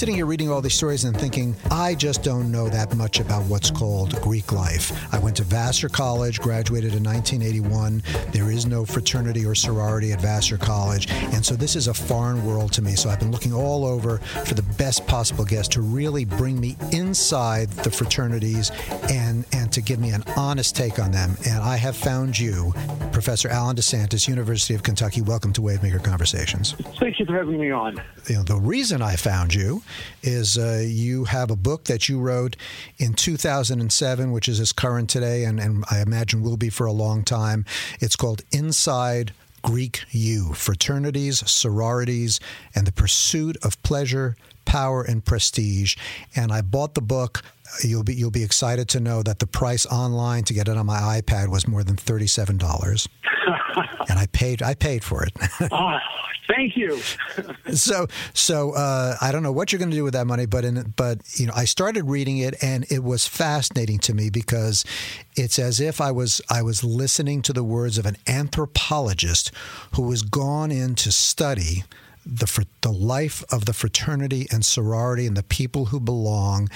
sitting here reading all these stories and thinking, I just don't know that much about what's called Greek life. I went to Vassar College, graduated in 1981. There is no fraternity or sorority at Vassar College. And so this is a foreign world to me. So I've been looking all over for the best possible guest to really bring me inside the fraternities and, and to give me an honest take on them. And I have found you, Professor Alan DeSantis, University of Kentucky. Welcome to Wavemaker Conversations. Thank you for having me on. You know, the reason I found you is uh, you have a book that you wrote in 2007, which is as current today, and, and I imagine will be for a long time. It's called Inside Greek U Fraternities, Sororities, and the Pursuit of Pleasure, Power, and Prestige. And I bought the book. You'll be you'll be excited to know that the price online to get it on my iPad was more than thirty seven dollars, and I paid I paid for it. oh, thank you. so so uh, I don't know what you're going to do with that money, but in but you know I started reading it and it was fascinating to me because it's as if I was I was listening to the words of an anthropologist who has gone in to study the the life of the fraternity and sorority and the people who belong.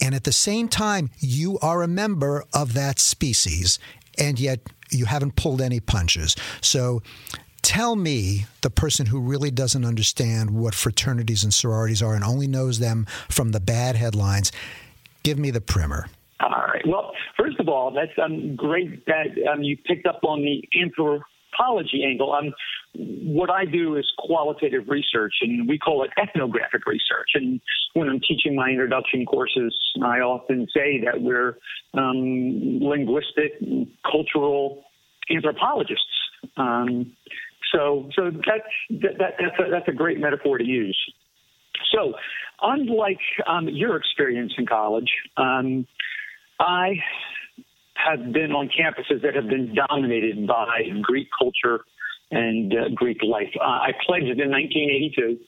And at the same time, you are a member of that species, and yet you haven't pulled any punches. So tell me, the person who really doesn't understand what fraternities and sororities are and only knows them from the bad headlines, give me the primer. All right. Well, first of all, that's um, great that um, you picked up on the anthropology angle. Um, what I do is qualitative research, and we call it ethnographic research. And when I'm teaching my introduction courses, I often say that we're um, linguistic, cultural anthropologists. Um, so, so that's that, that, that's a, that's a great metaphor to use. So, unlike um, your experience in college, um, I have been on campuses that have been dominated by Greek culture and uh, Greek life. Uh, I pledged in 1982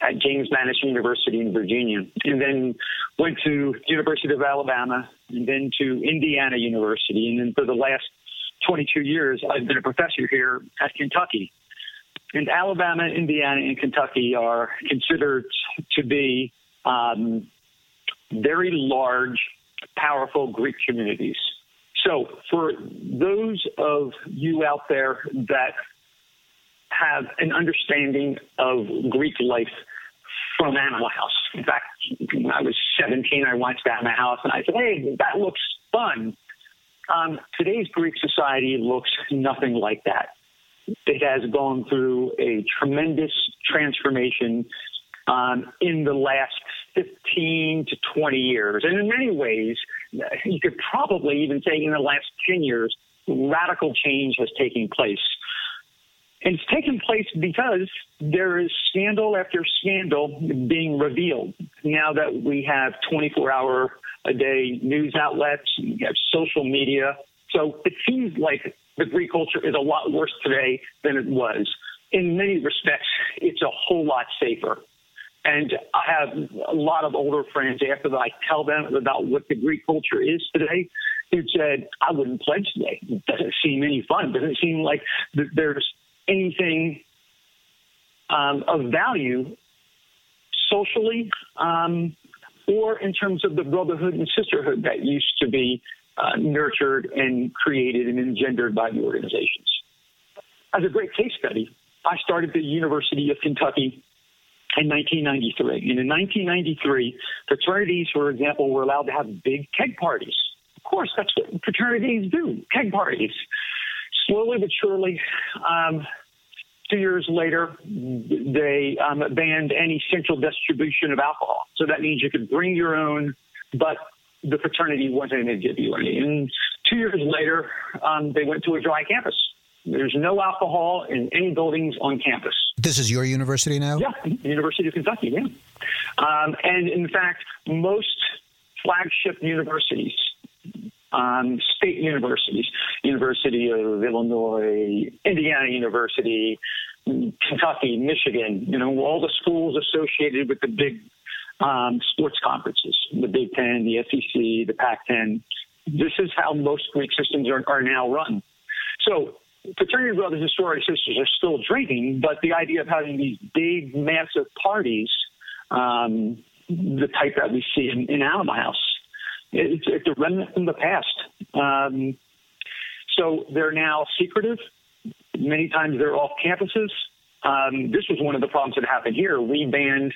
at James Madison University in Virginia, and then went to University of Alabama, and then to Indiana University, and then for the last 22 years, I've been a professor here at Kentucky. And Alabama, Indiana, and Kentucky are considered to be um, very large, powerful Greek communities. So, for those of you out there that have an understanding of Greek life from Animal House. In fact, when I was 17, I watched Animal House and I said, hey, that looks fun. Um, today's Greek society looks nothing like that. It has gone through a tremendous transformation um, in the last 15 to 20 years. And in many ways, you could probably even say in the last 10 years, radical change has taken place. And it's taken place because there is scandal after scandal being revealed. Now that we have 24 hour a day news outlets, we have social media. So it seems like the Greek culture is a lot worse today than it was. In many respects, it's a whole lot safer. And I have a lot of older friends after I tell them about what the Greek culture is today, who said, I wouldn't pledge today. It doesn't seem any fun. It doesn't seem like there's anything um, of value socially um, or in terms of the brotherhood and sisterhood that used to be uh, nurtured and created and engendered by the organizations. As a great case study, I started the University of Kentucky in 1993. And in 1993, fraternities, for example, were allowed to have big keg parties. Of course, that's what fraternities do, keg parties slowly but surely, um, two years later, they um, banned any central distribution of alcohol. So that means you could bring your own, but the fraternity wasn't going to give you any. And two years later, um, they went to a dry campus. There's no alcohol in any buildings on campus. This is your university now? Yeah, University of Kentucky, yeah. Um, and in fact, most flagship universities um, state universities, University of Illinois, Indiana University, Kentucky, Michigan, you know, all the schools associated with the big um, sports conferences, the Big Ten, the SEC, the Pac 10. This is how most Greek systems are, are now run. So fraternity brothers and sorority sisters are still drinking, but the idea of having these big, massive parties um, the type that we see in, in Animal House. It's, it's a remnant from the past. Um, so they're now secretive. Many times they're off campuses. Um, this was one of the problems that happened here. We banned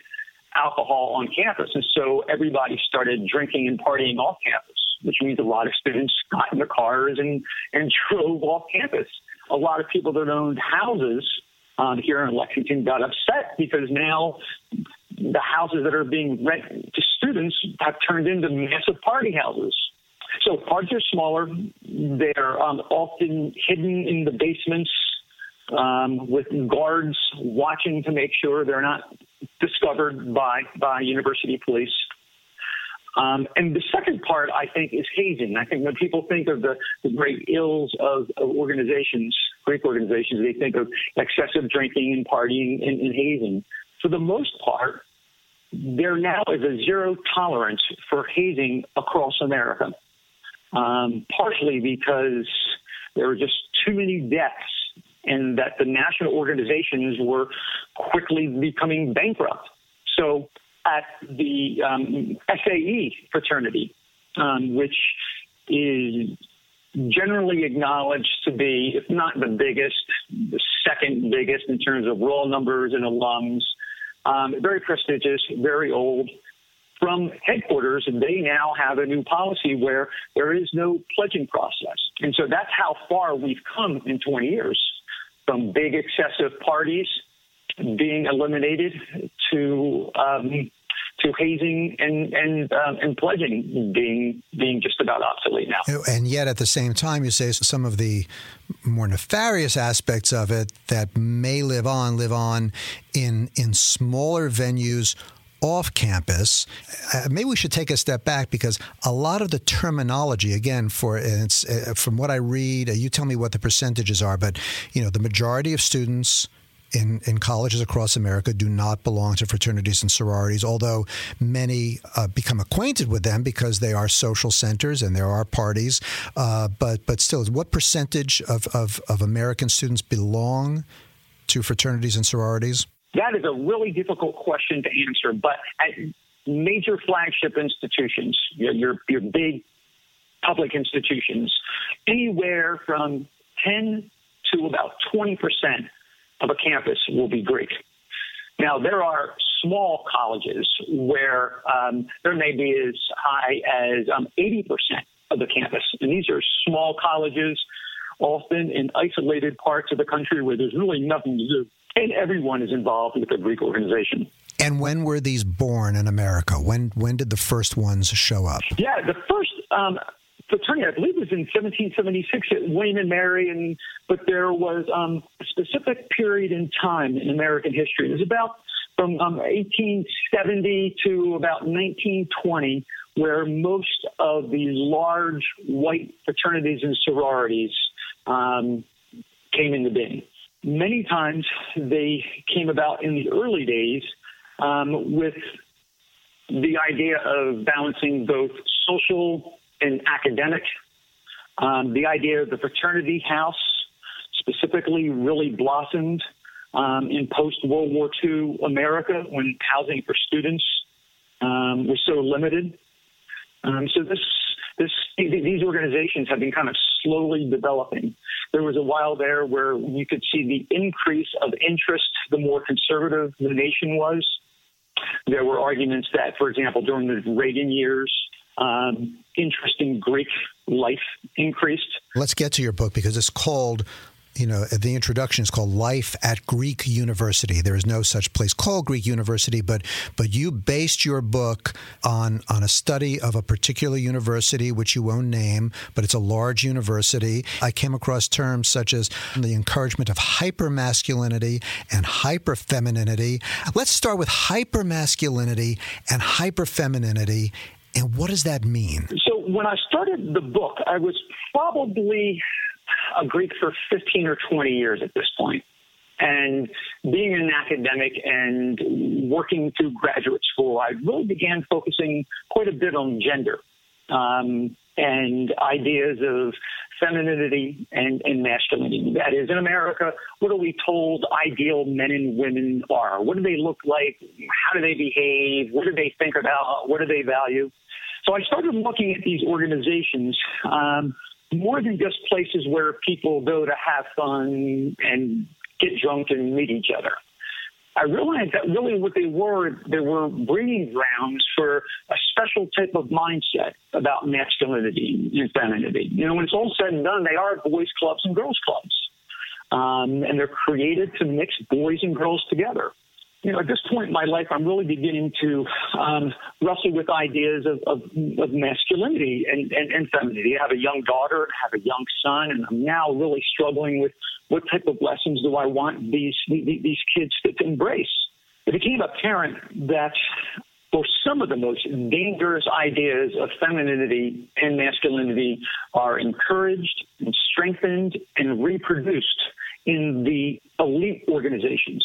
alcohol on campus, and so everybody started drinking and partying off campus, which means a lot of students got in their cars and and drove off campus. A lot of people that owned houses um, here in Lexington got upset because now the houses that are being rented to students have turned into massive party houses. So parties are smaller. They're um, often hidden in the basements um, with guards watching to make sure they're not discovered by by university police. Um, and the second part, I think, is hazing. I think when people think of the, the great ills of, of, organizations, Greek organizations, they think of excessive drinking and partying and, and hazing. For the most part, there now is a zero tolerance for hazing across America, um, partially because there were just too many deaths and that the national organizations were quickly becoming bankrupt. So at the um, SAE fraternity, um, which is generally acknowledged to be, if not the biggest, the second biggest in terms of raw numbers and alums, um, very prestigious, very old. From headquarters, they now have a new policy where there is no pledging process. And so that's how far we've come in 20 years from big excessive parties being eliminated to um, to hazing and and um, and pledging being being just about obsolete now. And yet, at the same time, you say some of the more nefarious aspects of it that may live on live on in in smaller venues off campus. Uh, maybe we should take a step back because a lot of the terminology, again, for it's uh, from what I read, uh, you tell me what the percentages are, but you know, the majority of students. In, in colleges across America do not belong to fraternities and sororities, although many uh, become acquainted with them because they are social centers and there are parties. Uh, but but still, what percentage of, of, of American students belong to fraternities and sororities? That is a really difficult question to answer, but at major flagship institutions, your, your, your big public institutions, anywhere from 10 to about 20% of a campus will be Greek. Now, there are small colleges where um, there may be as high as um, 80% of the campus. And these are small colleges, often in isolated parts of the country where there's really nothing to do and everyone is involved with the Greek organization. And when were these born in America? When when did the first ones show up? Yeah, the first um, fraternity, I believe, it was in 1776 at William and Mary, and but there was um, a specific period in time in American history. It was about from um, 1870 to about 1920, where most of the large white fraternities and sororities um, came into being many times they came about in the early days um, with the idea of balancing both social and academic. Um, the idea of the fraternity house specifically really blossomed um, in post World War II America when housing for students um, was so limited. Um, so this this these organizations have been kind of slowly developing. There was a while there where you could see the increase of interest the more conservative the nation was. There were arguments that, for example, during the Reagan years, um, interest in Greek life increased. Let's get to your book because it's called you know, the introduction is called Life at Greek University. There is no such place called Greek University, but but you based your book on on a study of a particular university which you won't name, but it's a large university. I came across terms such as the encouragement of hypermasculinity and hyperfemininity. Let's start with hypermasculinity and hyperfemininity. And what does that mean? So, when I started the book, I was probably a Greek for 15 or 20 years at this point. And being an academic and working through graduate school, I really began focusing quite a bit on gender. Um, and ideas of femininity and, and masculinity. That is, in America, what are we told ideal men and women are? What do they look like? How do they behave? What do they think about? What do they value? So I started looking at these organizations um, more than just places where people go to have fun and get drunk and meet each other. I realized that really what they were, they were breeding grounds for a special type of mindset about masculinity and femininity. You know, when it's all said and done, they are boys' clubs and girls' clubs. Um, and they're created to mix boys and girls together you know, at this point in my life, I'm really beginning to um, wrestle with ideas of, of, of masculinity and, and, and, femininity. I have a young daughter, I have a young son, and I'm now really struggling with what type of lessons do I want these these kids to embrace. It became apparent that for some of the most dangerous ideas of femininity and masculinity are encouraged and strengthened and reproduced in the elite organizations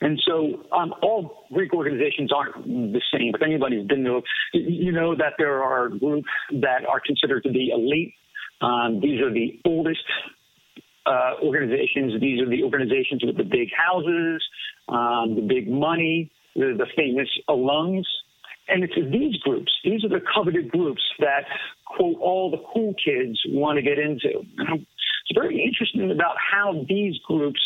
and so um, all Greek organizations aren't the same. If anybody's been to, you know that there are groups that are considered to be elite. Um, these are the oldest uh, organizations. These are the organizations with the big houses, um, the big money, the, the famous alums. And it's these groups, these are the coveted groups that, quote, all the cool kids want to get into. And it's very interesting about how these groups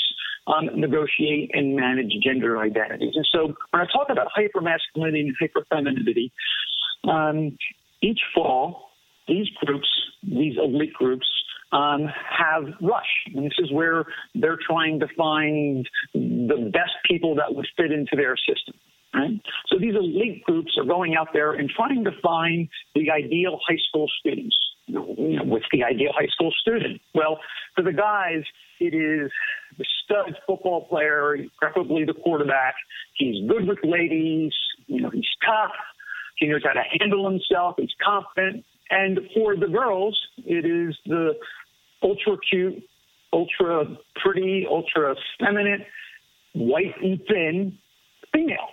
um, negotiate and manage gender identities. And so when I talk about hypermasculinity and hyperfemininity, um, each fall, these groups, these elite groups, um, have rush. And this is where they're trying to find the best people that would fit into their system. Right? So these elite groups are going out there and trying to find the ideal high school students. You know, what's the ideal high school student? Well, for the guys, it is the stud football player, preferably the quarterback. He's good with ladies. You know, he's tough. He knows how to handle himself. He's confident. And for the girls, it is the ultra cute, ultra pretty, ultra feminine, white and thin female.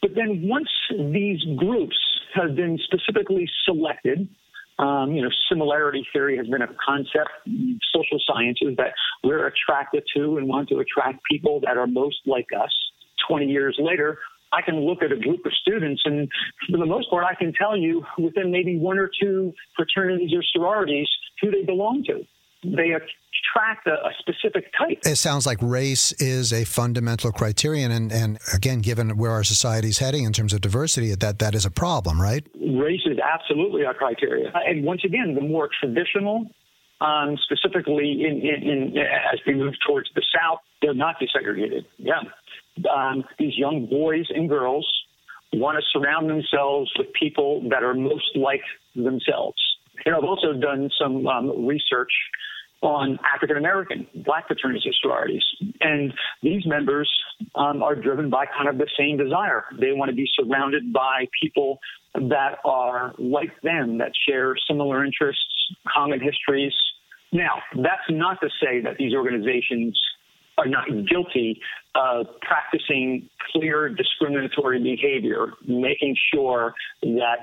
But then once these groups have been specifically selected, um, you know, similarity theory has been a concept in social sciences that we're attracted to and want to attract people that are most like us. 20 years later, I can look at a group of students, and for the most part, I can tell you within maybe one or two fraternities or sororities who they belong to. They attract a, a, specific type. It sounds like race is a fundamental criterion, and, and again, given where our society is heading in terms of diversity, that that is a problem, right? Race is absolutely a criteria, and once again, the more traditional. Um, specifically, in, in, in, as we move towards the South, they're not desegregated. Yeah, um, these young boys and girls want to surround themselves with people that are most like themselves. Know, I've also done some um, research on African American, black fraternities and sororities. And these members um, are driven by kind of the same desire. They want to be surrounded by people that are like them, that share similar interests, common histories. Now, that's not to say that these organizations are not guilty of practicing clear discriminatory behavior, making sure that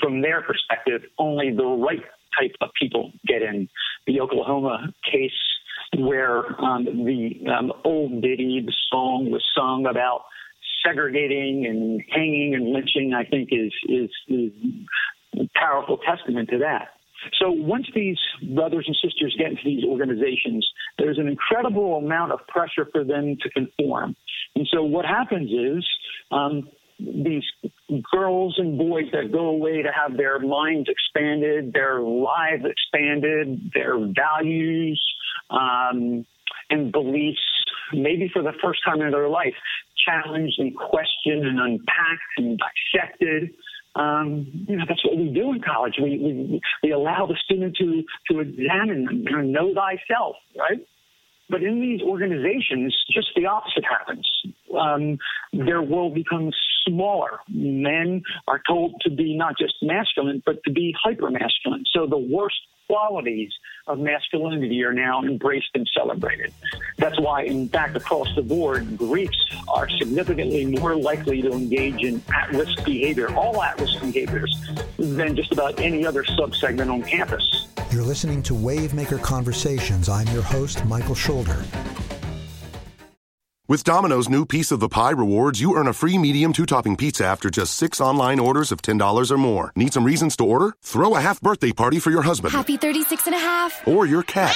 from their perspective, only the right type of people get in. The Oklahoma case where um, the um, old ditty, the song was sung about segregating and hanging and lynching, I think is, is, is a powerful testament to that. So once these brothers and sisters get into these organizations, there's an incredible amount of pressure for them to conform. And so what happens is um, these girls and boys that go away to have their minds expanded, their lives expanded, their values um, and beliefs, maybe for the first time in their life, challenged and questioned and unpacked and dissected. Um, you know, that's what we do in college. We, we, we allow the student to, to examine know, know thyself, right? But in these organizations, just the opposite happens. Um, their world becomes smaller. Men are told to be not just masculine, but to be hyper masculine. So the worst qualities of masculinity are now embraced and celebrated. That's why, in fact, across the board, Greeks are significantly more likely to engage in at risk behavior, all at risk behaviors, than just about any other subsegment on campus. You're listening to Wavemaker Conversations. I'm your host, Michael Schulder. With Domino's new Piece of the Pie rewards, you earn a free medium two topping pizza after just six online orders of $10 or more. Need some reasons to order? Throw a half birthday party for your husband. Happy 36 and a half. Or your cat.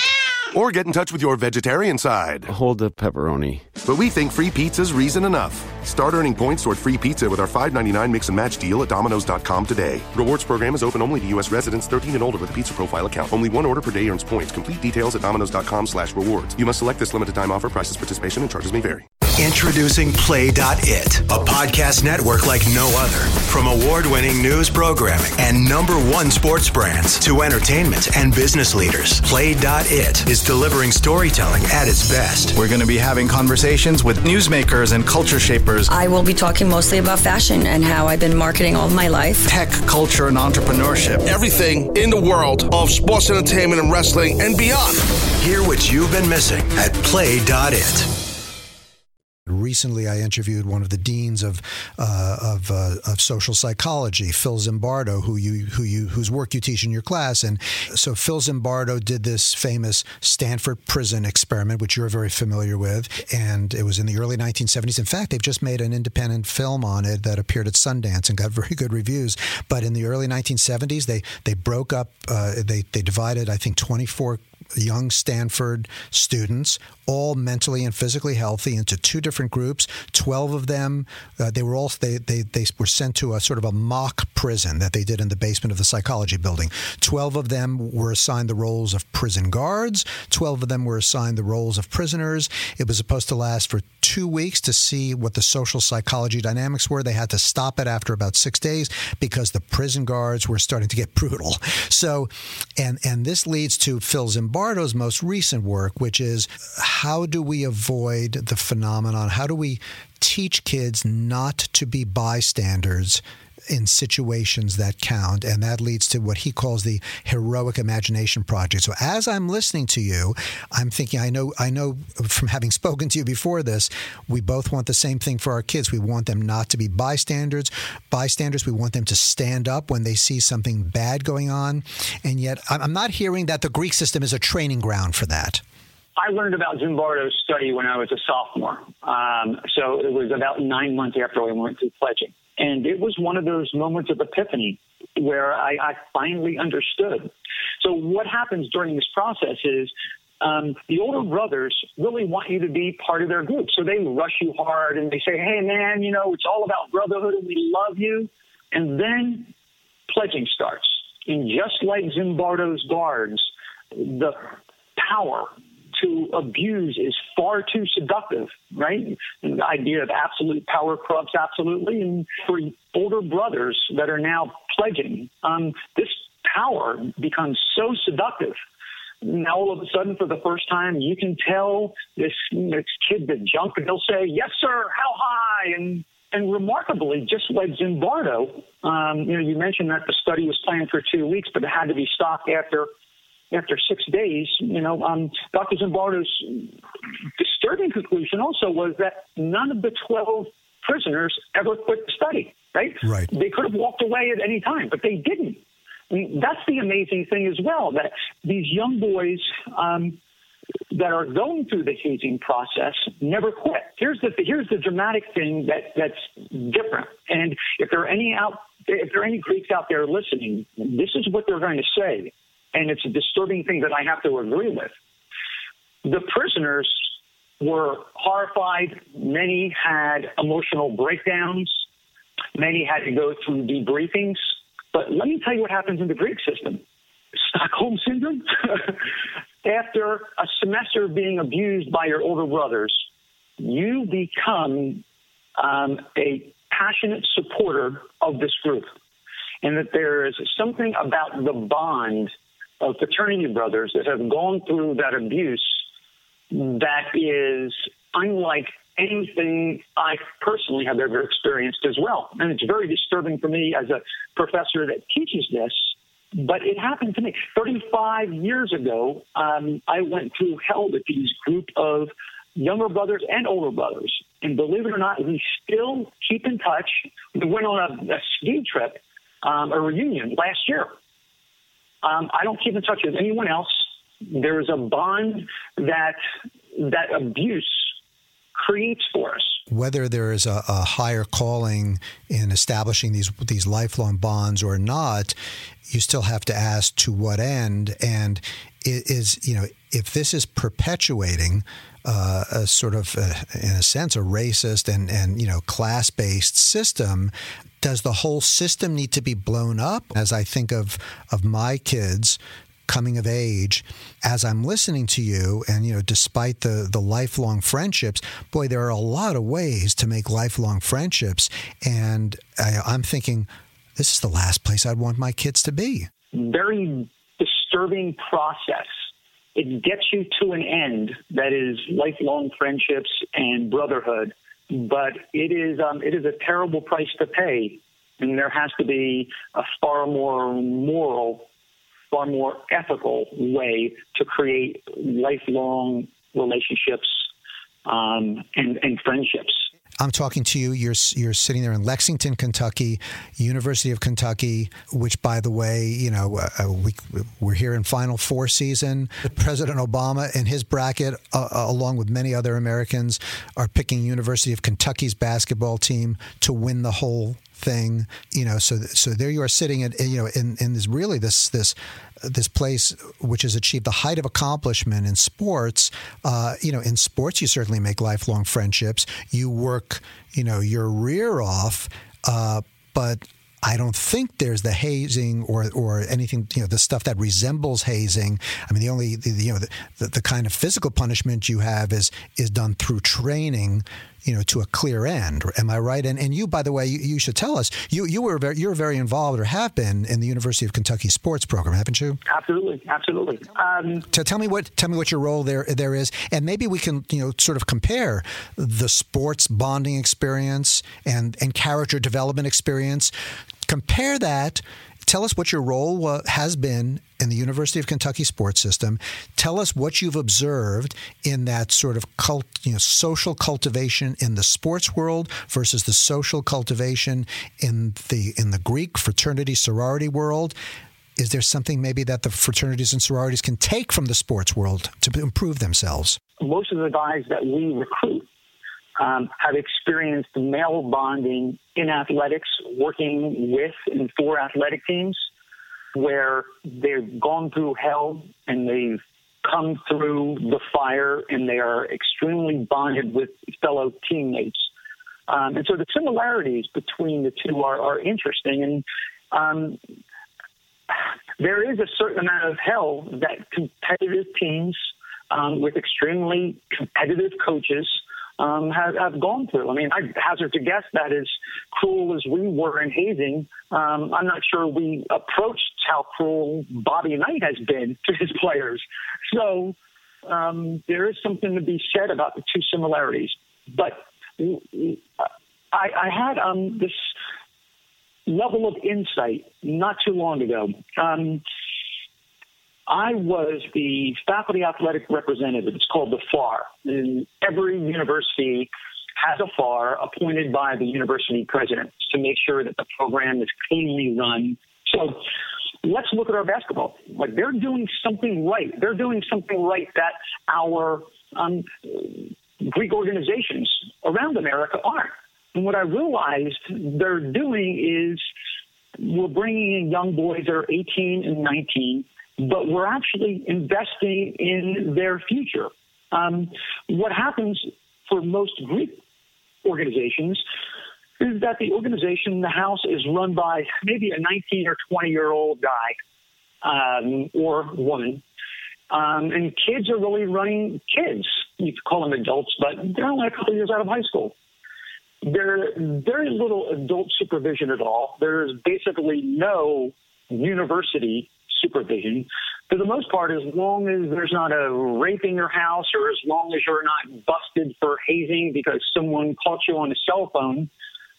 Or get in touch with your vegetarian side. Hold the pepperoni. But we think free pizza's reason enough. Start earning points toward free pizza with our $5.99 mix and match deal at Domino's.com today. Rewards program is open only to U.S. residents 13 and older with a pizza profile account. Only one order per day earns points. Complete details at Domino's.com slash rewards. You must select this limited time offer. Prices, participation, and charges may vary. Introducing Play.it, a podcast network like no other. From award winning news programming and number one sports brands to entertainment and business leaders, Play.it is delivering storytelling at its best. We're going to be having conversations with newsmakers and culture shapers. I will be talking mostly about fashion and how I've been marketing all my life. Tech, culture, and entrepreneurship. Everything in the world of sports entertainment and wrestling and beyond. Hear what you've been missing at Play.it. Recently, I interviewed one of the deans of uh, of, uh, of social psychology, Phil Zimbardo, who you who you whose work you teach in your class. And so, Phil Zimbardo did this famous Stanford prison experiment, which you're very familiar with, and it was in the early 1970s. In fact, they've just made an independent film on it that appeared at Sundance and got very good reviews. But in the early 1970s, they they broke up. Uh, they they divided, I think, 24 young Stanford students, all mentally and physically healthy, into two different groups. Twelve of them, uh, they were all they, they they were sent to a sort of a mock prison that they did in the basement of the psychology building. Twelve of them were assigned the roles of prison guards. Twelve of them were assigned the roles of prisoners. It was supposed to last for two weeks to see what the social psychology dynamics were. They had to stop it after about six days because the prison guards were starting to get brutal. So, and and this leads to Phil Zimbardo's most recent work, which is how do we avoid the phenomenon? How do we teach kids not to be bystanders in situations that count. And that leads to what he calls the heroic imagination project. So as I'm listening to you, I'm thinking, I know, I know from having spoken to you before this, we both want the same thing for our kids. We want them not to be bystanders, bystanders. We want them to stand up when they see something bad going on. And yet I'm not hearing that the Greek system is a training ground for that. I learned about Zimbardo's study when I was a sophomore. Um, so it was about nine months after I went through pledging. And it was one of those moments of epiphany where I, I finally understood. So what happens during this process is um, the older brothers really want you to be part of their group. So they rush you hard and they say, hey, man, you know, it's all about brotherhood and we love you. And then pledging starts. And just like Zimbardo's guards, the power to abuse is far too seductive, right? The idea of absolute power corrupts absolutely. And for older brothers that are now pledging, um, this power becomes so seductive. Now all of a sudden, for the first time, you can tell this this kid to jump, and he'll say, "Yes, sir. How high?" and and remarkably, just like Zimbardo, um, you know, you mentioned that the study was planned for two weeks, but it had to be stopped after after six days, you know, um, Dr. Zimbardo's disturbing conclusion also was that none of the 12 prisoners ever quit the study, right? Right. They could have walked away at any time, but they didn't. I mean, that's the amazing thing as well, that these young boys um, that are going through the hazing process never quit. Here's the here's the dramatic thing that that's different. And if there are any out if there are any Greeks out there listening, this is what they're going to say and it's a disturbing thing that I have to agree with. The prisoners were horrified. Many had emotional breakdowns. Many had to go through debriefings. But let me tell you what happens in the Greek system Stockholm syndrome. After a semester of being abused by your older brothers, you become um, a passionate supporter of this group. And that there is something about the bond of fraternity brothers that have gone through that abuse that is unlike anything I personally have ever experienced as well. And it's very disturbing for me as a professor that teaches this. But it happened to me 35 years ago. Um, I went through hell with these group of younger brothers and older brothers. And believe it or not, we still keep in touch. We went on a, a ski trip, um, a reunion last year. Um, I don't keep in touch with anyone else. There is a bond that that abuse creates for us. Whether there is a, a, higher calling in establishing these these lifelong bonds or not, you still have to ask to what end. And is you know if this is perpetuating uh, a sort of, uh, in a sense, a racist and and you know class based system. Does the whole system need to be blown up? As I think of of my kids coming of age as I'm listening to you and you know despite the the lifelong friendships boy there are a lot of ways to make lifelong friendships. And I, I'm thinking this is the last place I'd want my kids to be. Very disturbing process. It gets you to an end that is lifelong friendships and brotherhood but it is um, it is a terrible price to pay and there has to be a far more moral far more ethical way to create lifelong relationships um, and, and friendships. I'm talking to you. You're you're sitting there in Lexington, Kentucky, University of Kentucky, which, by the way, you know, uh, uh we we're here in Final Four season. President Obama and his bracket, uh, uh, along with many other Americans, are picking University of Kentucky's basketball team to win the whole thing. You know, so so there you are sitting in you know in in this really this this this place which has achieved the height of accomplishment in sports. Uh, you know, in sports you certainly make lifelong friendships. You work you know your rear off, uh, but I don't think there's the hazing or or anything you know the stuff that resembles hazing. I mean, the only the, you know the, the, the kind of physical punishment you have is is done through training you know, to a clear end. Am I right? And and you, by the way, you, you should tell us. You you were very, you're very involved or have been in the University of Kentucky sports program, haven't you? Absolutely, absolutely. Um, to tell me what tell me what your role there there is, and maybe we can you know sort of compare the sports bonding experience and and character development experience. Compare that tell us what your role has been in the University of Kentucky sports system. Tell us what you've observed in that sort of cult, you know, social cultivation in the sports world versus the social cultivation in the in the Greek fraternity sorority world. Is there something maybe that the fraternities and sororities can take from the sports world to improve themselves? Most of the guys that we recruit um, have experienced male bonding in athletics, working with and for athletic teams, where they've gone through hell and they've come through the fire and they are extremely bonded with fellow teammates. Um, and so the similarities between the two are, are interesting. And um, there is a certain amount of hell that competitive teams um, with extremely competitive coaches um, have, have gone through. I mean, I hazard to guess that as cruel as we were in hazing, um, I'm not sure we approached how cruel Bobby Knight has been to his players. So um, there is something to be said about the two similarities. But I, I had um, this level of insight not too long ago. I was the faculty athletic representative. It's called the FAR. And every university has a FAR appointed by the university president to make sure that the program is cleanly run. So let's look at our basketball. Like they're doing something right. They're doing something right that our um, Greek organizations around America aren't. And what I realized they're doing is we're bringing in young boys that are 18 and 19 but we're actually investing in their future. Um, what happens for most Greek organizations is that the organization, the house, is run by maybe a 19 or 20 year old guy um, or woman. Um, and kids are really running kids. You could call them adults, but they're only a couple years out of high school. There's very little adult supervision at all. There's basically no university supervision. for the most part, as long as there's not a rape in your house or as long as you're not busted for hazing because someone caught you on a cell phone,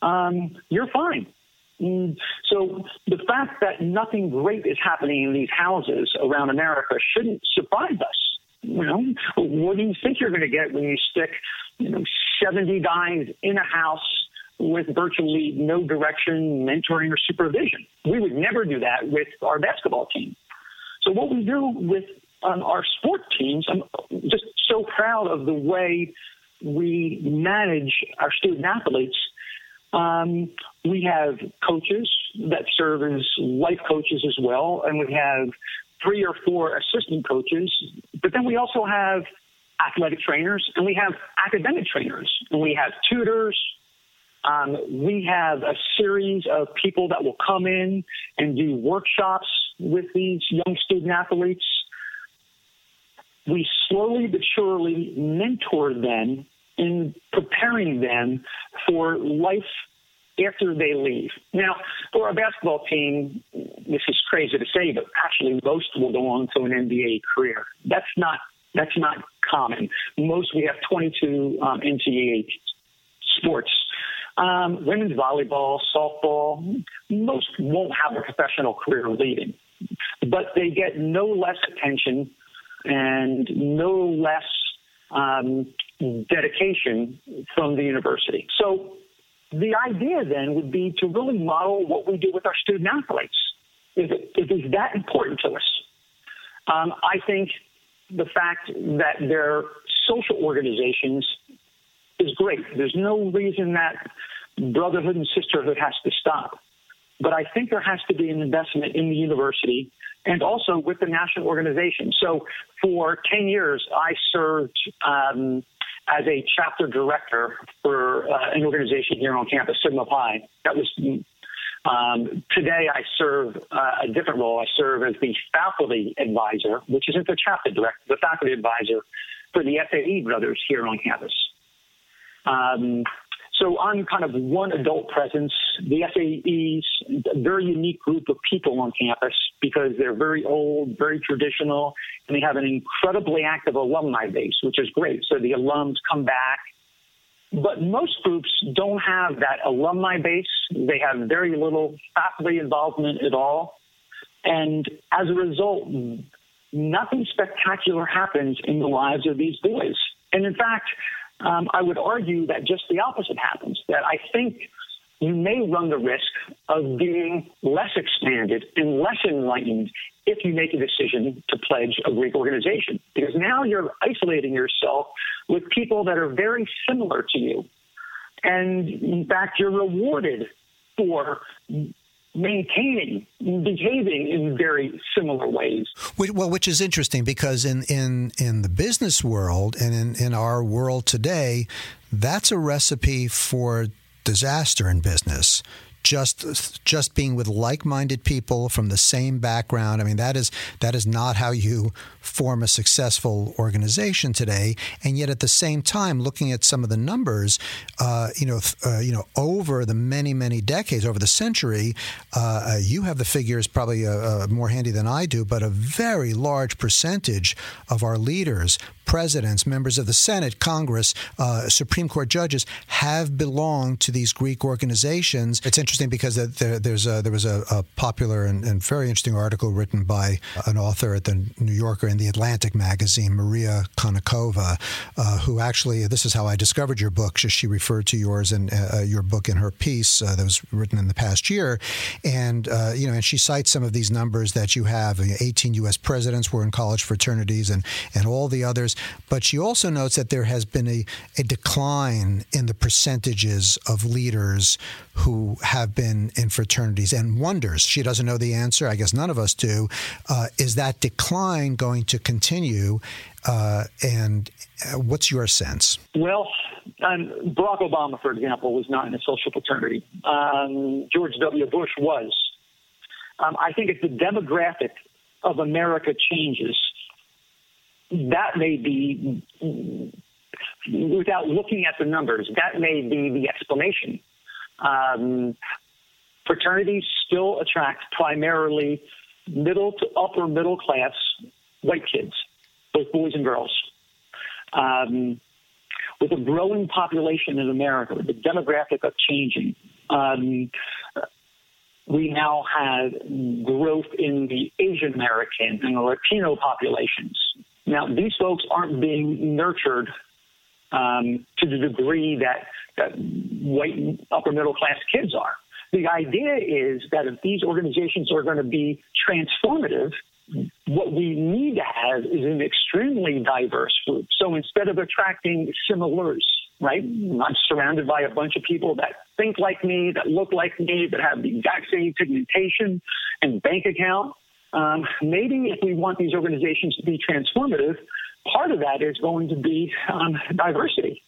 um, you're fine. Mm, so the fact that nothing great is happening in these houses around America shouldn't surprise us. You know, what do you think you're going to get when you stick, you know, 70 guys in a house with virtually no direction, mentoring, or supervision? We would never do that with our basketball team. So what we do with um, our sport teams, I'm just so proud of the way we manage our student athletes. Um, we have coaches that serve as life coaches as well, and we have three or four assistant coaches. But then we also have athletic trainers, and we have academic trainers, and we have tutors. Um, we have a series of people that will come in and do workshops with these young student athletes. We slowly but surely mentor them in preparing them for life after they leave. Now, for our basketball team, this is crazy to say, but actually most will go on to an NBA career. That's not that's not common. Most we have 22 um, NCAA sports. Um, women's volleyball, softball, most won't have a professional career leading but they get no less attention and no less um, dedication from the university. So the idea then would be to really model what we do with our student athletes. If it, if it's that important to us, um, I think the fact that they're social organizations is great. There's no reason that brotherhood and sisterhood has to stop. But I think there has to be an investment in the university and also with the national organization. So for 10 years, I served um, as a chapter director for uh, an organization here on campus, Sigma Pi. That was um, today. I serve uh, a different role. I serve as the faculty advisor, which isn't the chapter director, the faculty advisor for the SAE brothers here on campus. Um, so I'm kind of one adult presence. The SAEs, a very unique group of people on campus because they're very old, very traditional, and they have an incredibly active alumni base, which is great. So the alums come back. But most groups don't have that alumni base. They have very little faculty involvement at all. And as a result, nothing spectacular happens in the lives of these boys. And in fact, um, I would argue that just the opposite happens. That I think you may run the risk of being less expanded and less enlightened if you make a decision to pledge a Greek organization. Because now you're isolating yourself with people that are very similar to you. And in fact, you're rewarded for maintaining, behaving in very similar ways. Well, which is interesting because in, in, in the business world and in, in our world today, that's a recipe for disaster in business just just being with like-minded people from the same background. I mean, that is that is not how you form a successful organization today. And yet, at the same time, looking at some of the numbers, uh, you know, uh, you know, over the many many decades, over the century, uh, uh you have the figures probably uh, uh, more handy than I do, but a very large percentage of our leaders presidents, members of the Senate, Congress, Supreme Court judges have belonged to these Greek organizations. It's interesting because there, there's a, there was a, a popular and, and, very interesting article written by an author at the New Yorker in the Atlantic magazine, Maria Konnikova, uh, who actually, this is how I discovered your book. She referred to yours and uh, your book in her piece uh, that was written in the past year. And, uh, you know, and she cites some of these numbers that you have. 18 U.S. presidents were in college fraternities and, and all the others. But she also notes that there has been a, a decline in the percentages of leaders who have been in fraternities and wonders, she doesn't know the answer, I guess none of us do, uh, is that decline going to continue? Uh, and uh, what's your sense? Well, um, Barack Obama, for example, was not in a social fraternity. Um, George W. Bush was. Um, I think if the demographic of America changes, that may be, without looking at the numbers, that may be the explanation. Um, fraternities still attract primarily middle to upper middle class white kids, both boys and girls. Um, with a growing population in America, with the demographic of changing, um, we now have growth in the Asian American and the Latino populations. Now, these folks aren't being nurtured um, to the degree that, that white upper middle class kids are. The idea is that if these organizations are going to be transformative, what we need to have is an extremely diverse group. So instead of attracting similars, right, I'm surrounded by a bunch of people that think like me, that look like me, that have the exact same pigmentation and bank account. Um, maybe if we want these organizations to be transformative, part of that is going to be um, diversity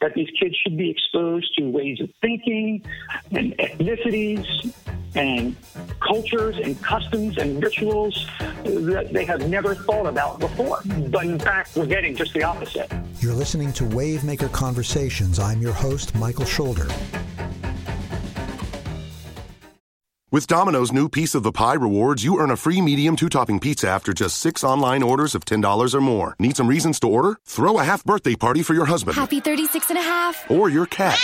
that these kids should be exposed to ways of thinking and ethnicities and cultures and customs and rituals that they have never thought about before. But in fact, we're getting just the opposite. You're listening to Wavemaker Conversations. I'm your host, Michael Schulder. With Domino's new Piece of the Pie rewards, you earn a free medium two topping pizza after just six online orders of $10 or more. Need some reasons to order? Throw a half birthday party for your husband. Happy 36 and a half. Or your cat.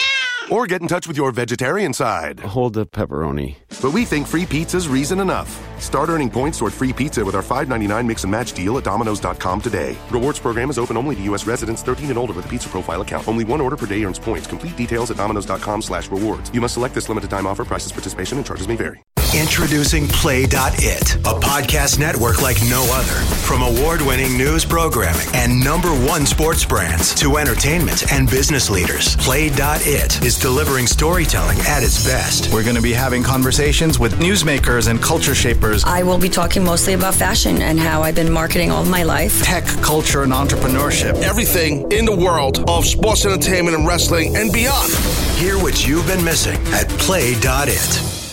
Or get in touch with your vegetarian side. Hold the pepperoni. But we think free pizza's reason enough. Start earning points toward free pizza with our $5.99 mix and match deal at Domino's.com today. Rewards program is open only to U.S. residents 13 and older with a pizza profile account. Only one order per day earns points. Complete details at Domino's.com slash rewards. You must select this limited time offer. Prices, participation, and charges may vary. Introducing Play.it, a podcast network like no other. From award winning news programming and number one sports brands to entertainment and business leaders, Play.it is delivering storytelling at its best. We're going to be having conversations with newsmakers and culture shapers, I will be talking mostly about fashion and how I've been marketing all my life. tech, culture, and entrepreneurship. Everything in the world of sports entertainment and wrestling and beyond. Hear what you've been missing at Play.it.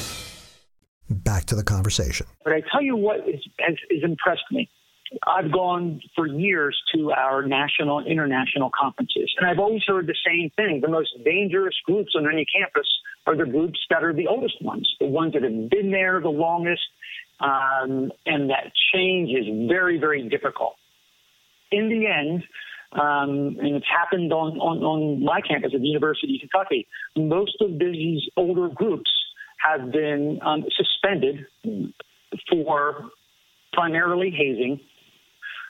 Back to the conversation. But I tell you what is, has, has impressed me. I've gone for years to our national and international conferences, and I've always heard the same thing. The most dangerous groups on any campus are the groups that are the oldest ones, the ones that have been there the longest, um, and that change is very, very difficult. In the end, um, and it's happened on, on, on my campus at the University of Kentucky, most of these older groups have been um, suspended for primarily hazing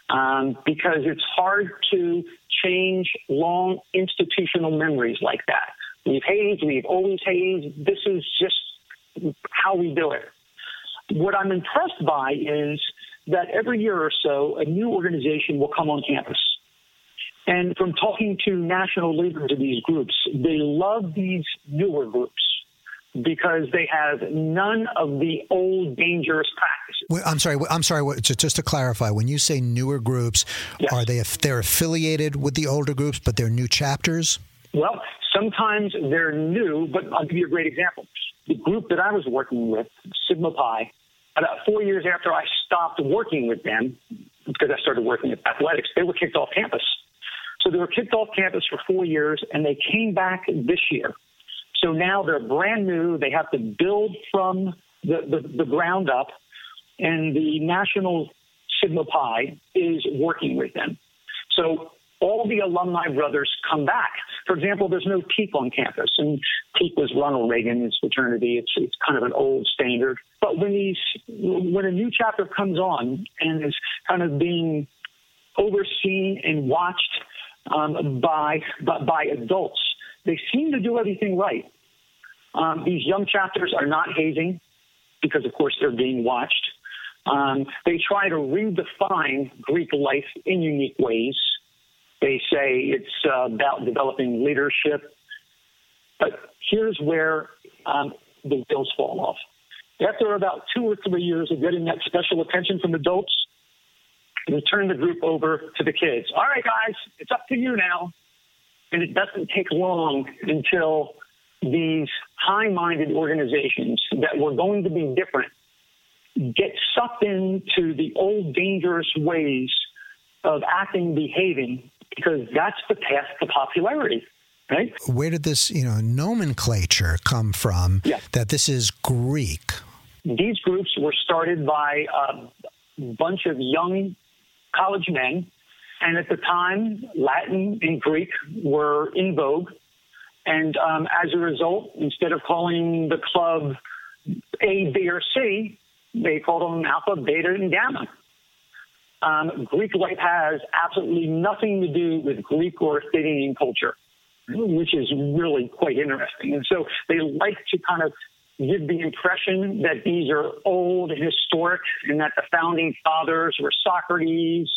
um, because it's hard to change long institutional memories like that. We've hazed, we've always hazed. This is just how we do it. What I'm impressed by is that every year or so, a new organization will come on campus. And from talking to national leaders of these groups, they love these newer groups because they have none of the old dangerous practices. I'm sorry. I'm sorry. just to clarify, when you say newer groups, Yes. are they they're affiliated with the older groups, but they're new chapters? Well, sometimes they're new, but I'll give you a great example. The group that I was working with, Sigma Pi, about four years after I stopped working with them, because I started working at athletics, they were kicked off campus. So they were kicked off campus for four years, and they came back this year. So now they're brand new. They have to build from the, the, the ground up, and the National Sigma Pi is working with them. So all the alumni brothers come back. For example, there's no Teke on campus, and Teke was Ronald Reagan's fraternity. It's it's kind of an old standard. But when these when a new chapter comes on and is kind of being overseen and watched um, by, by by adults, they seem to do everything right. Um, these young chapters are not hazing because, of course, they're being watched. Um, they try to redefine Greek life in unique ways. They say it's uh, about developing leadership. But here's where um, the wheels fall off. After about two or three years of getting that special attention from adults, we turn the group over to the kids. All right, guys, it's up to you now. And it doesn't take long until these high minded organizations that were going to be different get sucked into the old dangerous ways of acting, behaving, because that's the path to popularity, right? Where did this, you know, nomenclature come from? Yeah. That this is Greek. These groups were started by a bunch of young college men, and at the time, Latin and Greek were in vogue. And um, as a result, instead of calling the club A, B, or C, they called them Alpha, Beta, and Gamma. Um, Greek life has absolutely nothing to do with Greek or Athenian culture, which is really quite interesting. And so they like to kind of give the impression that these are old and historic and that the founding fathers were Socrates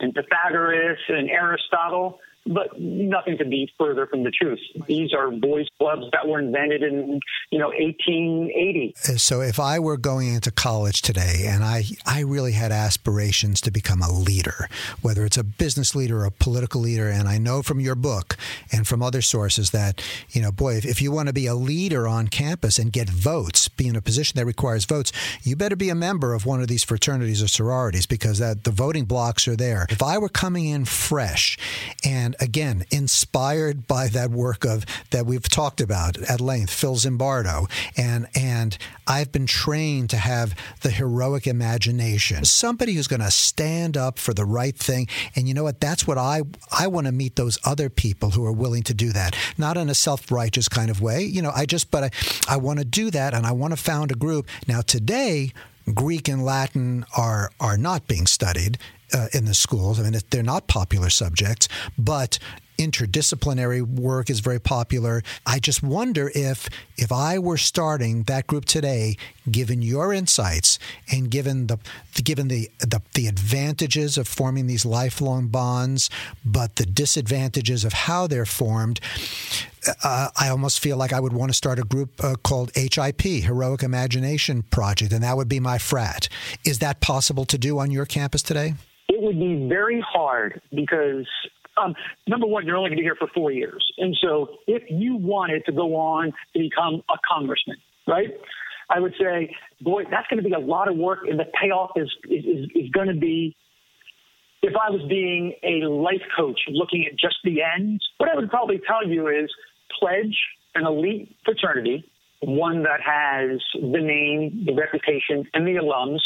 and Pythagoras and Aristotle but nothing could be further from the truth. These are boys' clubs that were invented in, you know, 1880. So if I were going into college today and I, I really had aspirations to become a leader, whether it's a business leader or a political leader, and I know from your book and from other sources that, you know, boy, if, if you want to be a leader on campus and get votes, be in a position that requires votes, you better be a member of one of these fraternities or sororities because that the voting blocks are there. If I were coming in fresh and again, inspired by that work of that we've talked about at length, Phil Zimbardo, and and I've been trained to have the heroic imagination. Somebody who's going to stand up for the right thing, and you know what? That's what I I want to meet those other people who are willing to do that, not in a self righteous kind of way. You know, I just but I I want to do that, and I want to found a group. Now today. Greek and Latin are are not being studied uh, in the schools. I mean, they're not popular subjects, but interdisciplinary work is very popular. I just wonder if if I were starting that group today, given your insights and given the given the the, the advantages of forming these lifelong bonds, but the disadvantages of how they're formed. Uh, I almost feel like I would want to start a group uh, called HIP, Heroic Imagination Project, and that would be my frat. Is that possible to do on your campus today? Would be very hard because um, number one, you're only going to be here for four years. And so if you wanted to go on to become a congressman, right? I would say, boy, that's going to be a lot of work, and the payoff is is, is going to be. If I was being a life coach looking at just the ends, what I would probably tell you is pledge an elite fraternity, one that has the name, the reputation, and the alums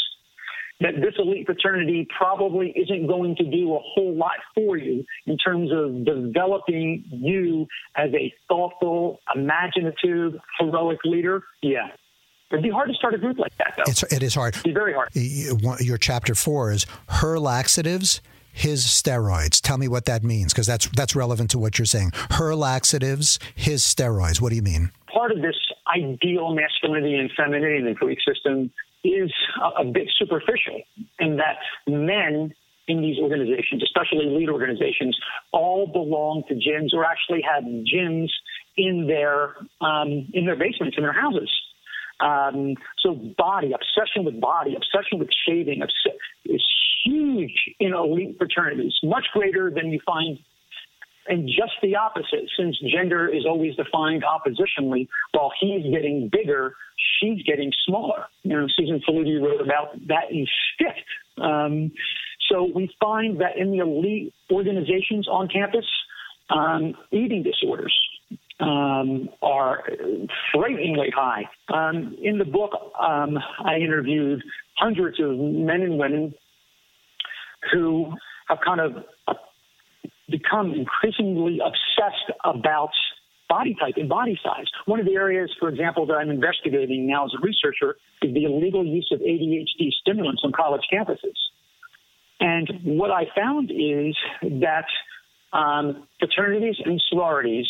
that this elite fraternity probably isn't going to do a whole lot for you in terms of developing you as a thoughtful, imaginative, heroic leader. Yeah. It'd be hard to start a group like that, though. It's, it is hard. It'd be very hard. Your chapter four is her laxatives, his steroids. Tell me what that means, because that's that's relevant to what you're saying. Her laxatives, his steroids. What do you mean? Part of this ideal masculinity and femininity in the Greek system is a, bit superficial in that men in these organizations, especially lead organizations, all belong to gyms or actually have gyms in their um, in their basements in their houses. Um, so body obsession with body, obsession with shaving is huge in elite fraternities, much greater than you find and just the opposite, since gender is always defined oppositionally, while he's getting bigger, she's getting smaller. You know, Susan Faludi wrote about that in Stiff. Um, so we find that in the elite organizations on campus, um, eating disorders um, are frighteningly high. Um, in the book, um, I interviewed hundreds of men and women who have kind of become increasingly obsessed about body type and body size. One of the areas, for example, that I'm investigating now as a researcher is the illegal use of ADHD stimulants on college campuses. And what I found is that um, fraternities and sororities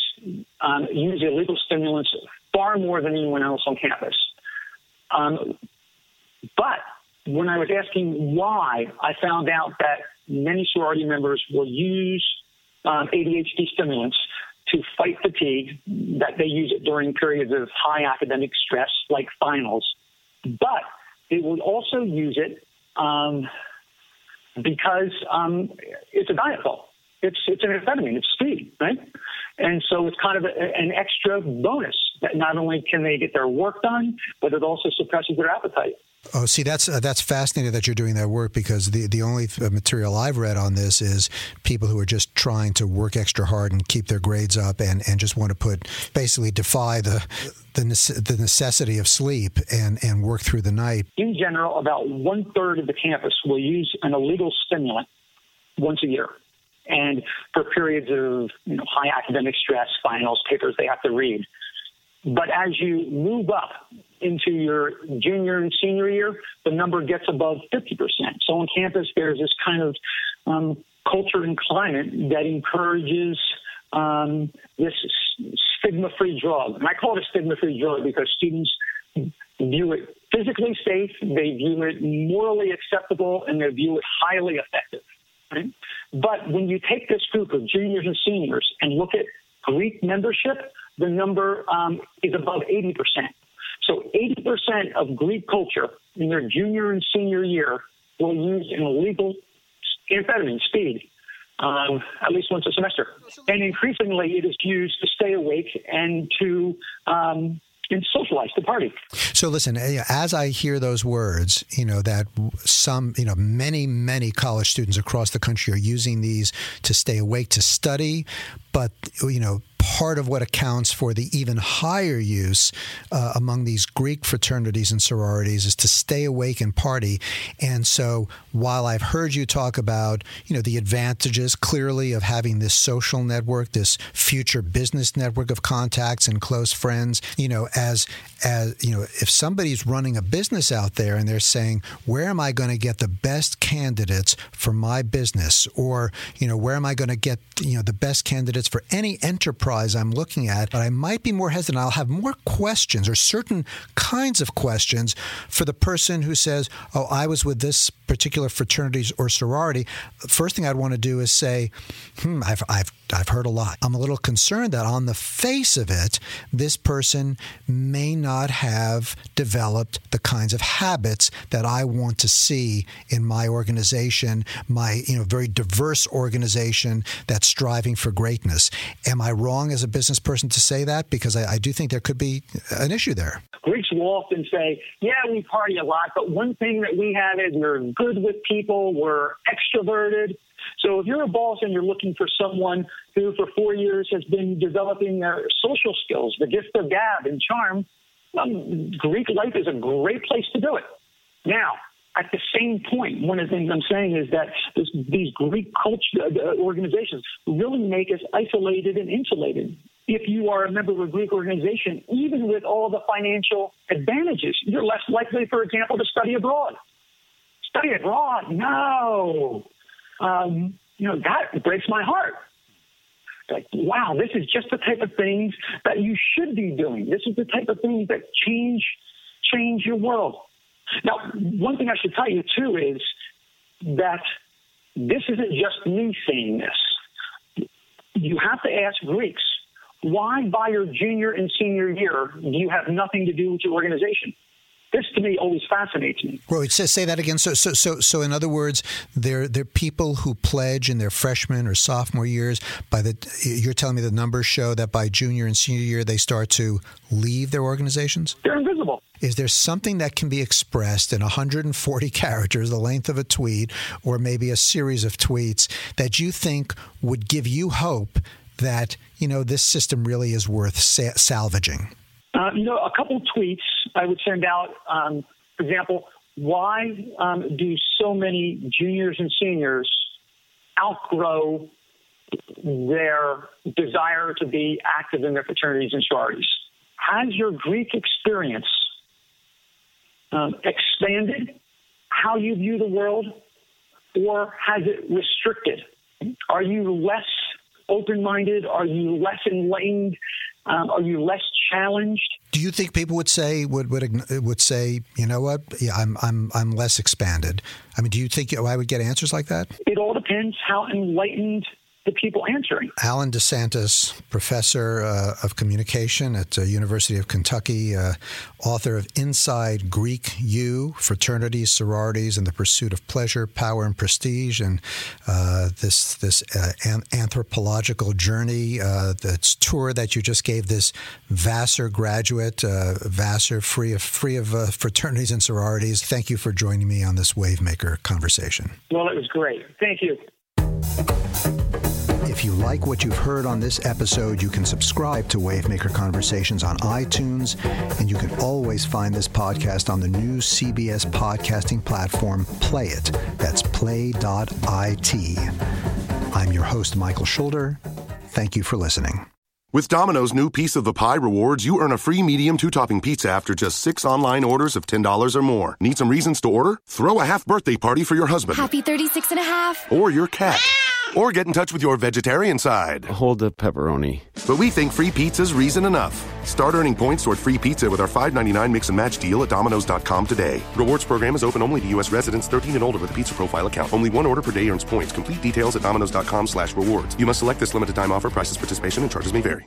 um, use illegal stimulants far more than anyone else on campus. Um, but when I was asking why, I found out that many sorority members will use um, ADHD stimulants to fight fatigue, that they use it during periods of high academic stress like finals. But they will also use it um, because um, it's a diet pill. It's it's an amphetamine. It's speed, right? And so it's kind of a, an extra bonus that not only can they get their work done, but it also suppresses their appetite. Oh, see, that's uh, that's fascinating that you're doing that work because the the only uh, material I've read on this is people who are just trying to work extra hard and keep their grades up and, and just want to put basically defy the the, the necessity of sleep and, and work through the night. In general, about one third of the campus will use an illegal stimulant once a year. And for periods of you know, high academic stress, finals, papers they have to read. But as you move up into your junior and senior year, the number gets above 50%. So on campus, there's this kind of um, culture and climate that encourages um, this stigma-free drug. And I call it a stigma-free drug because students view it physically safe, they view it morally acceptable, and they view it highly effective. Right? But when you take this group of juniors and seniors and look at Greek membership, the number um, is above 80%. So 80% of Greek culture in their junior and senior year will use an illegal amphetamine, speed, um, at least once a semester. And increasingly, it is used to stay awake and to um, and socialize the party. So listen, eh, as I hear those words, you know that some, you know, many, many college students across the country are using these to stay awake to study, but you know part of what accounts for the even higher use uh, among these Greek fraternities and sororities is to stay awake and party. And so, while I've heard you talk about, you know, the advantages clearly of having this social network, this future business network of contacts and close friends, you know, as as you know, if somebody's running a business out there and they're saying, where am I going to get the best candidates for my business, or you know, where am I going to get you know the best candidates for any enterprise I'm looking at, but I might be more hesitant. I'll have more questions or certain kinds of questions for the person who says, "Oh, I was with this particular fraternity or sorority." First thing I'd want to do is say, "Hmm, I've I've I've heard a lot. I'm a little concerned that on the face of it, this person may not have developed the kinds of habits that I want to see in my organization, my you know very diverse organization that's striving for greatness. Am I wrong as a business person to say that? Because I, I do think there could be an issue there. Greeks will often say, "Yeah, we party a lot, but one thing that we have is we're good with people, we're extroverted." So if you're a boss and you're looking for someone who for four years has been developing their social skills, the gift of gab and charm, um, Greek life is a great place to do it. Now, at the same point, one of the things I'm saying is that this, these Greek culture uh, organizations really make us isolated and insulated. If you are a member of a Greek organization, even with all the financial advantages, you're less likely, for example, to study abroad. Study abroad? No um, you know, that breaks my heart. Like, wow, this is just the type of things that you should be doing. This is the type of things that change change your world. Now, one thing I should tell you too is that this isn't just me saying this. You have to ask Greeks why, by your junior and senior year, do you have nothing to do with your organization? This to me always fascinates me. Well, says say that again. So, so, so, so, in other words, they're they're people who pledge in their freshman or sophomore years. By the, you're telling me the numbers show that by junior and senior year they start to leave their organizations. They're invisible. Is there something that can be expressed in 140 characters, the length of a tweet, or maybe a series of tweets, that you think would give you hope that you know this system really is worth sa- salvaging? Uh, you know, a couple tweets I would send out. Um, for example, why um, do so many juniors and seniors outgrow their desire to be active in their fraternities and sororities? Has your Greek experience um, expanded how you view the world, or has it restricted? Are you less open minded? Are you less enlightened? Um, are you less challenged? Do you think people would say would would would say, you know what? Yeah, I'm I'm I'm less expanded. I mean, do you think I would get answers like that? It all depends how enlightened the people answering. Alan DeSantis, professor uh, of communication at the University of Kentucky, uh, author of Inside Greek U, Fraternities, Sororities, and the Pursuit of Pleasure, Power, and Prestige, and uh, this this uh, an- anthropological journey, uh, this tour that you just gave this Vassar graduate, uh, Vassar free of free of fraternities and sororities. Thank you for joining me on this Wavemaker conversation. Well, it was great. Thank you. If you like what you've heard on this episode, you can subscribe to Wavemaker Conversations on iTunes, and you can always find this podcast on the new CBS podcasting platform, Play It. That's play.it. I'm your host, Michael Schulder. Thank you for listening. With Domino's new Piece of the Pie rewards, you earn a free medium two topping pizza after just six online orders of $10 or more. Need some reasons to order? Throw a half birthday party for your husband. Happy 36 and a half. Or your cat. Or get in touch with your vegetarian side. Hold the pepperoni. But we think free pizza's reason enough. Start earning points toward free pizza with our $5.99 mix and match deal at Domino's.com today. Rewards program is open only to U.S. residents 13 and older with a pizza profile account. Only one order per day earns points. Complete details at Domino's.com slash rewards. You must select this limited time offer. Prices, participation, and charges may vary.